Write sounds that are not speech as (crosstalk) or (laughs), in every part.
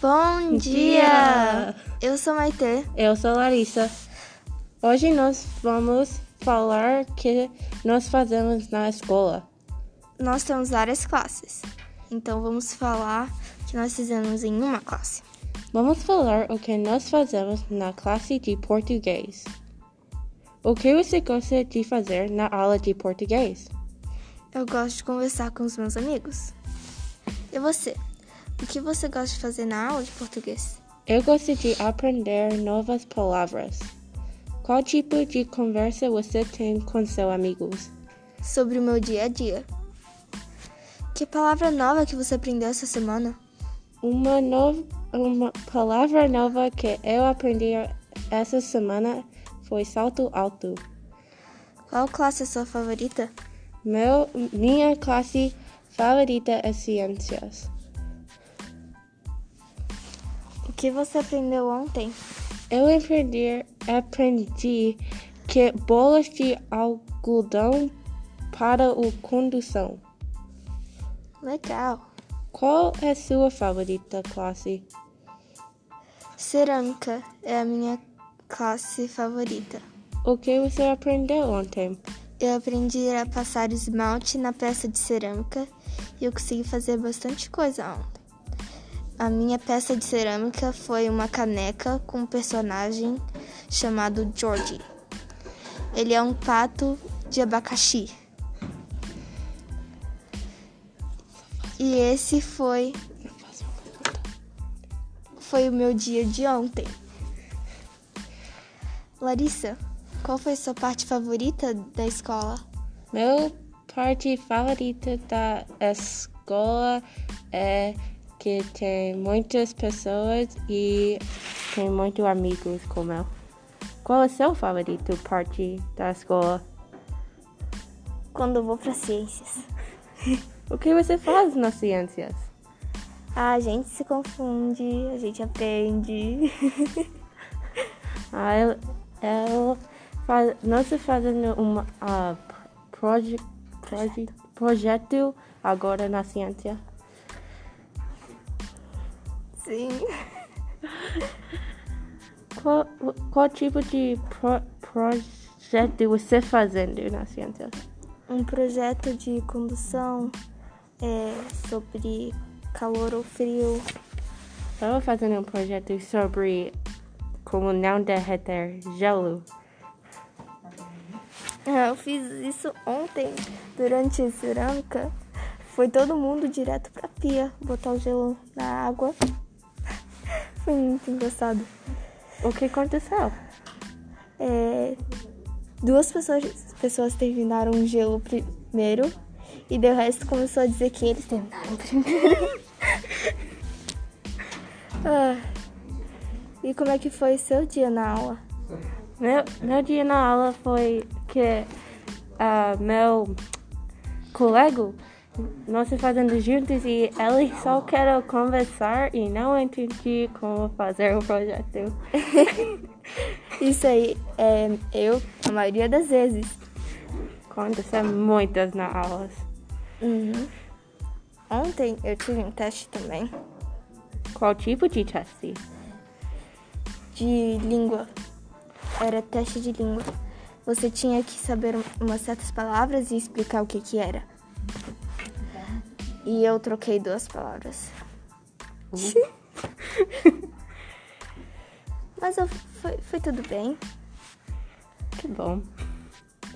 Bom dia! Eu sou Maitê. Eu sou Larissa. Hoje nós vamos falar que nós fazemos na escola. Nós temos várias classes, então vamos falar que nós fizemos em uma classe. Vamos falar o que nós fazemos na classe de português. O que você gosta de fazer na aula de português? Eu gosto de conversar com os meus amigos. E você? O que você gosta de fazer na aula de português? Eu gosto de aprender novas palavras. Qual tipo de conversa você tem com seus amigos? Sobre o meu dia a dia. Que palavra nova que você aprendeu essa semana? Uma, nova, uma palavra nova que eu aprendi essa semana foi salto alto. Qual classe é sua favorita? Meu, minha classe favorita é ciências. Que você aprendeu ontem? Eu aprendi, aprendi que bolas de algodão para o condução. Legal. Qual é sua favorita classe? Cerâmica é a minha classe favorita. O que você aprendeu ontem? Eu aprendi a passar esmalte na peça de cerâmica e eu consegui fazer bastante coisa ontem. A minha peça de cerâmica foi uma caneca com um personagem chamado Georgie. Ele é um pato de abacaxi. E esse foi foi o meu dia de ontem. Larissa, qual foi sua parte favorita da escola? Meu parte favorita da escola é que tem muitas pessoas e tem muitos amigos como eu. Qual é seu favorito parte da escola? Quando eu vou para ciências. (laughs) O que você faz nas ciências? A gente se confunde, a gente aprende. (laughs) ah, eu, eu faz, nós fazendo um uh, proje, proje, projeto agora na ciência. Sim. Qual, qual tipo de pro, projeto você fazendo na ciência? Um projeto de condução é, sobre calor ou frio. Estava fazendo um projeto sobre como não derreter gelo. Eu fiz isso ontem durante a cerâmica. Foi todo mundo direto pra pia botar o gelo na água. Foi muito engraçado. O que aconteceu? É, duas pessoas, pessoas terminaram o gelo primeiro e o resto começou a dizer que eles terminaram (laughs) primeiro. ah, e como é que foi seu dia na aula? Meu, meu dia na aula foi que uh, meu colega nós fazendo juntos e ele só quer conversar e não entendi como fazer o projeto. (laughs) Isso aí é eu a maioria das vezes. Acontece muitas na aulas. Uhum. Ontem eu tive um teste também. Qual tipo de teste? De língua. Era teste de língua. Você tinha que saber umas certas palavras e explicar o que que era. E eu troquei duas palavras. Uhum. (laughs) Mas eu, foi, foi tudo bem. Que bom.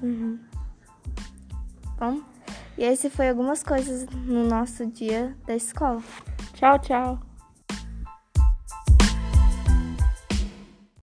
Uhum. Bom, e esse foi algumas coisas no nosso dia da escola. Tchau, tchau.